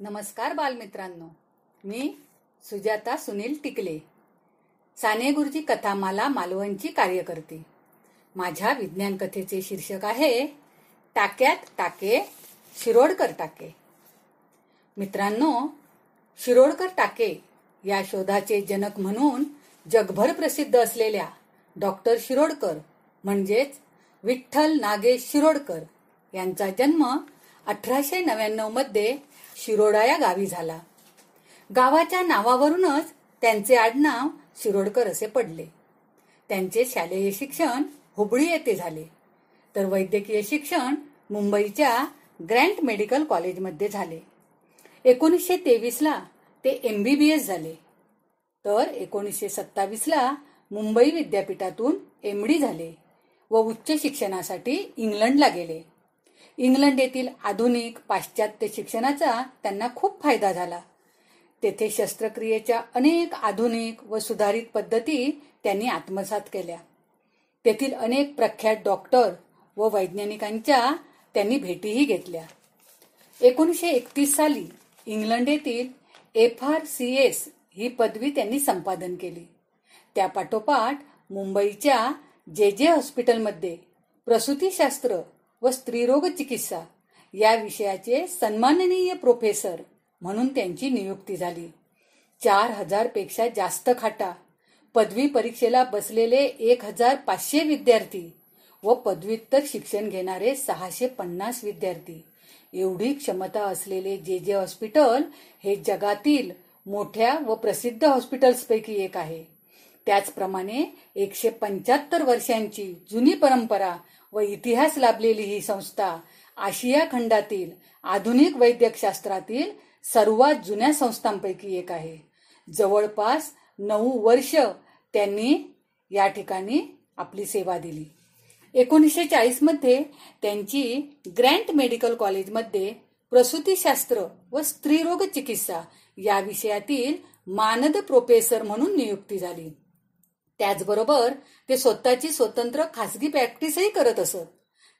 नमस्कार बालमित्रांनो मी सुजाता सुनील टिकले. साने गुरुजी कथामाला मालवणची कार्यकर्ती. माझ्या विज्ञान कथेचे शीर्षक आहे टाक्यात टाके शिरोडकर टाके. मित्रांनो शिरोडकर टाके या शोधाचे जनक म्हणून जगभर प्रसिद्ध असलेल्या डॉक्टर शिरोडकर म्हणजेच विठ्ठल नागेश शिरोडकर यांचा जन्म अठराशे नव्याण्णवमध्ये शिरोडा या गावी झाला. गावाच्या नावावरूनच त्यांचे आडनाव शिरोडकर असे पडले. त्यांचे शालेय शिक्षण हुबळी येथे झाले. तर वैद्यकीय शिक्षण मुंबईच्या ग्रँट मेडिकल कॉलेजमध्ये झाले. एकोणीसशे तेवीसला ते एमबीबीएस झाले. तर एकोणीसशे सत्तावीसला मुंबई विद्यापीठातून एम डी झाले व उच्च शिक्षणासाठी इंग्लंडला गेले. इंग्लंड येथील आधुनिक पाश्चात्य शिक्षणाचा त्यांना खूप फायदा झाला. तेथे शस्त्रक्रियेच्या अनेक आधुनिक व सुधारित पद्धती त्यांनी आत्मसात केल्या. तेथील अनेक प्रख्यात डॉक्टर व वैज्ञानिकांच्या त्यांनी भेटीही घेतल्या. एकोणीसशे एकतीस साली इंग्लंड येथील एफ आर सी एस ही पदवी त्यांनी संपादन केली. त्यापाठोपाठ मुंबईच्या जे जे हॉस्पिटलमध्ये प्रसूतीशास्त्र व स्त्रीरोग चिकित्सा या विषयाचे सन्माननीय प्रोफेसर म्हणून त्यांची नियुक्ती झाली. चार हजारपेक्षा जास्त खाटा पदवी परीक्षेला बसलेले एक हजार पाचशे विद्यार्थी व पदव्युत्तर शिक्षण घेणारे सहाशे पन्नास विद्यार्थी एवढी क्षमता असलेले जे जे हॉस्पिटल हे जगातील मोठ्या व प्रसिद्ध हॉस्पिटल्सपैकी एक आहे. त्याचप्रमाणे एकशे पंच्याहत्तर वर्षांची जुनी परंपरा व इतिहास लाभलेली ही संस्था आशिया खंडातील आधुनिक वैद्यकशास्त्रातील सर्वात जुन्या संस्थांपैकी एक आहे. जवळपास नऊ वर्ष त्यांनी या ठिकाणी आपली सेवा दिली. एकोणीसशे चाळीसमध्ये त्यांची ग्रँट मेडिकल कॉलेजमध्ये प्रसूतीशास्त्र व स्त्रीरोग चिकित्सा या विषयातील मानद प्रोफेसर म्हणून नियुक्ती झाली. त्याचबरोबर ते स्वतःची स्वतंत्र खासगी प्रॅक्टिसही करत असत.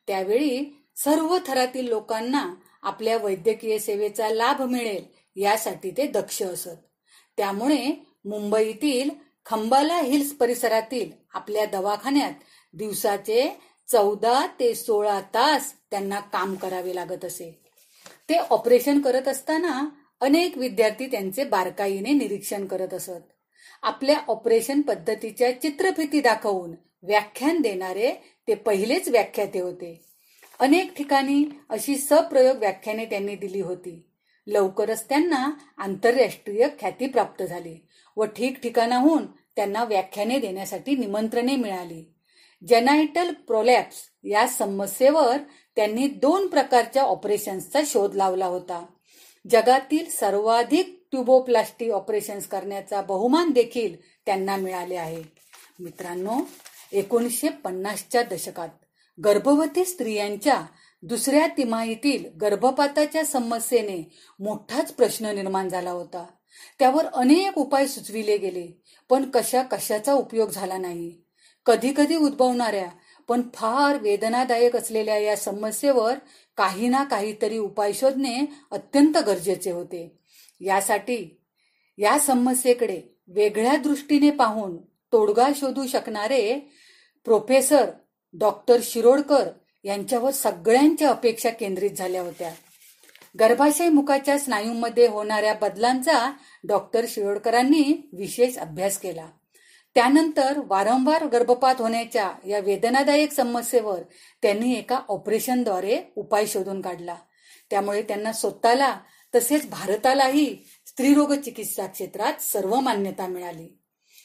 त्यावेळी सर्व थरातील लोकांना आपल्या वैद्यकीय सेवेचा लाभ मिळेल यासाठी ते दक्ष असत. त्यामुळे मुंबईतील खंबाला हिल्स परिसरातील आपल्या दवाखान्यात दिवसाचे चौदा ते सोळा तास त्यांना काम करावे लागत असे. ते ऑपरेशन करत असताना अनेक विद्यार्थी त्यांचे बारकाईने निरीक्षण करत असत. आपल्या ऑपरेशन पद्धतीच्या चित्रफिती दाखवून व्याख्यान देणारे ते पहिलेच व्याख्याते होते. अनेक ठिकाणी अशी सप्रयोग व्याख्याने त्यांनी दिली होती. लवकरच त्यांना आंतरराष्ट्रीय ख्याती प्राप्त झाली व ठिकठिकाणाहून त्यांना व्याख्याने देण्यासाठी निमंत्रणे मिळाली. जेनायटल प्रोलॅप्स या समस्येवर त्यांनी दोन प्रकारच्या ऑपरेशन्सचा शोध लावला होता. जगातील सर्वाधिक ट्युबोप्लास्टी ऑपरेशन्स करण्याचा बहुमान देखील त्यांना मिळाले आहे. मित्रांनो एकोणीसशे पन्नासच्या दशकात गर्भवती स्त्रियांच्या दुसऱ्या तिमाहीतील गर्भपाताच्या समस्येने मोठाच प्रश्न निर्माण झाला होता. त्यावर अनेक उपाय सुचविले गेले पण कशा कशाचा उपयोग झाला नाही? कधी कधी उद्भवणाऱ्या पण फार वेदनादायक असलेल्या या समस्येवर काही ना काहीतरी उपाय शोधणे अत्यंत गरजेचे होते. यासाठी या समस्येकडे वेगळ्या दृष्टीने पाहून तोडगा शोधू शकणारे प्रोफेसर डॉक्टर शिरोडकर यांच्यावर सगळ्यांच्या अपेक्षा केंद्रित झाल्या होत्या. गर्भाशय मुखाच्या स्नायूंमध्ये होणाऱ्या बदलांचा डॉक्टर शिरोडकरांनी विशेष अभ्यास केला. त्यानंतर वारंवार गर्भपात होण्याच्या या वेदनादायक समस्येवर त्यांनी एका ऑपरेशनद्वारे उपाय शोधून काढला. त्यामुळे त्यांना स्वतःला तसेच भारतालाही स्त्रीरोग चिकित्सा क्षेत्रात सर्व मान्यता मिळाली.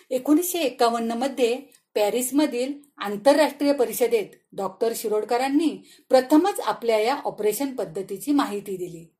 एकोणीसशे एकावन्नमध्ये पॅरिसमधील आंतरराष्ट्रीय परिषदेत डॉक्टर शिरोडकरांनी प्रथमच आपल्या या ऑपरेशन पद्धतीची माहिती दिली.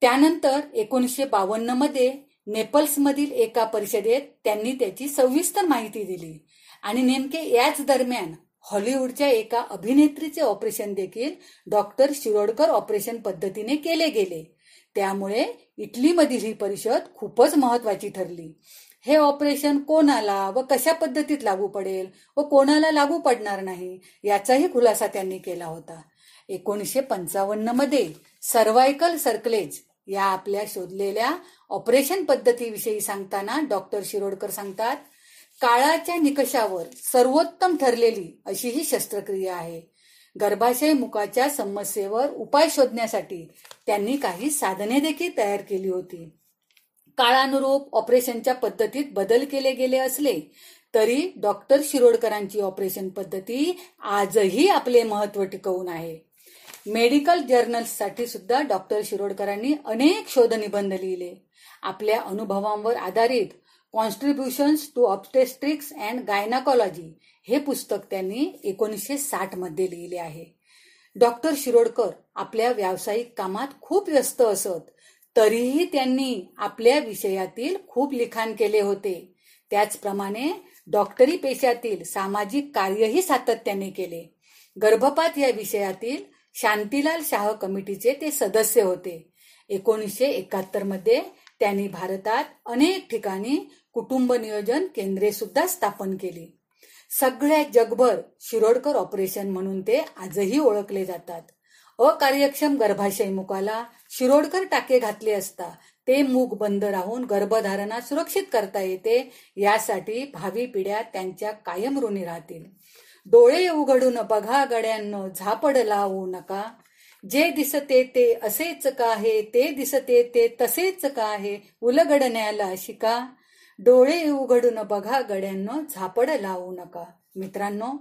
त्यानंतर एकोणीसशे बावन्नमध्ये नेपल्समधील एका परिषदेत त्यांनी त्याची सविस्तर माहिती दिली. आणि नेमके याच दरम्यान हॉलिवूडच्या एका अभिनेत्रीचे ऑपरेशन देखील डॉक्टर शिरोडकर ऑपरेशन पद्धतीने केले गेले. त्यामुळे इटलीमधील ही परिषद खूपच महत्वाची ठरली. हे ऑपरेशन कोणाला व कशा पद्धतीत लागू पडेल व कोणाला लागू पडणार नाही याचाही खुलासा त्यांनी केला होता. एकोणीसशे पंचावन्नमध्ये सर्वायकल सर्कलेज या आपल्या शोधलेल्या ऑपरेशन पद्धतीविषयी सांगताना डॉक्टर शिरोडकर सांगतात काळाच्या निकषावर सर्वोत्तम ठरलेली अशी ही शस्त्रक्रिया आहे. गर्भाशय मुखाच्या समस्येवर उपाय शोधण्यासाठी त्यांनी काही साधने देखील तयार केली होती. काळानुरूप ऑपरेशनच्या पद्धतीत बदल केले गेले असले तरी डॉक्टर शिरोडकरांची ऑपरेशन पद्धती आजही आपले महत्त्व टिकवून आहे. मेडिकल जर्नल्ससाठी सुद्धा डॉक्टर शिरोडकरांनी अनेक शोधनिबंध लिहिले. आपल्या अनुभवांवर आधारित कॉन्स्ट्रीब्युशन्स टू ऑप्टेस्ट्रिक्स अँड गायनाकॉलॉजी हे पुस्तक त्यांनी एकोणीसशे साठमध्ये लिहिले आहे. डॉक्टर शिरोडकर आपल्या व्यावसायिक कामात खूप व्यस्त असत तरीही त्यांनी आपल्या विषयातील खूप लिखाण केले होते. त्याचप्रमाणे डॉक्टरी पेशातील सामाजिक कार्यही सातत्याने केले. गर्भपात या विषयातील शांतीलाल शाह कमिटीचे ते सदस्य होते. एकोणीसशे एकाहत्तरमध्ये त्यांनी भारतात अनेक ठिकाणी कुटुंब नियोजन केंद्रे सुद्धा स्थापन केली. सगळ्या जगभर शिरोडकर ऑपरेशन म्हणून ते आजही ओळखले जातात. अकार्यक्षम गर्भाशय मुखाला शिरोडकर टाके घातले असता ते मूग बंद राहून गर्भधारणा सुरक्षित करता येते यासाठी भावी पिढ्या त्यांच्या कायम ऋणी राहतील. डोळे उघडून बघा गड्यांनो झापड लावू नका. जे दिसते ते असेच का आहे ते दिसते ते तसेच का आहे उलगडण्याला शिका. डोळे उघडून बघा गड्यांनो झापड लावू नका. मित्रांनो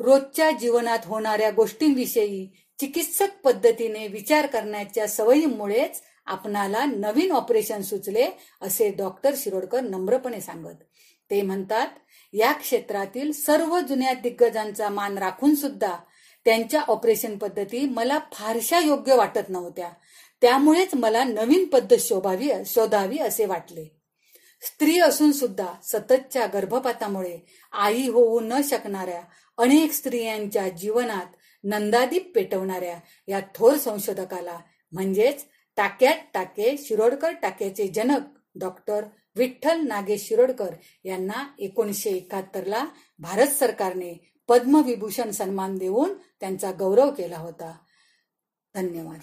रोजच्या जीवनात होणाऱ्या गोष्टींविषयी चिकित्सक पद्धतीने विचार करण्याच्या सवयीमुळेच आपणाला नवीन ऑपरेशन सुचले असे डॉक्टर शिरोडकर नम्रपणे सांगत. ते म्हणतात या क्षेत्रातील सर्व जुन्या दिग्गजांचा मान राखून सुद्धा त्यांच्या ऑपरेशन पद्धती मला फारशा योग्य वाटत नव्हत्या. त्यामुळेच मला नवीन पद्धत शोभावी शोधावी असे वाटले. स्त्री असून सुद्धा सततच्या गर्भपातामुळे आई होऊ न शकणाऱ्या अनेक स्त्रियांच्या जीवनात नंदादीप पेटवणाऱ्या या थोर संशोधकाला म्हणजेच टाक्यात टाके शिरोडकर टाक्याचे जनक डॉक्टर विठ्ठल नागेश शिरोडकर यांना एकोणीसशे एकाहत्तर ला भारत सरकारने पद्मविभूषण सन्मान देऊन त्यांचा गौरव केला होता. धन्यवाद.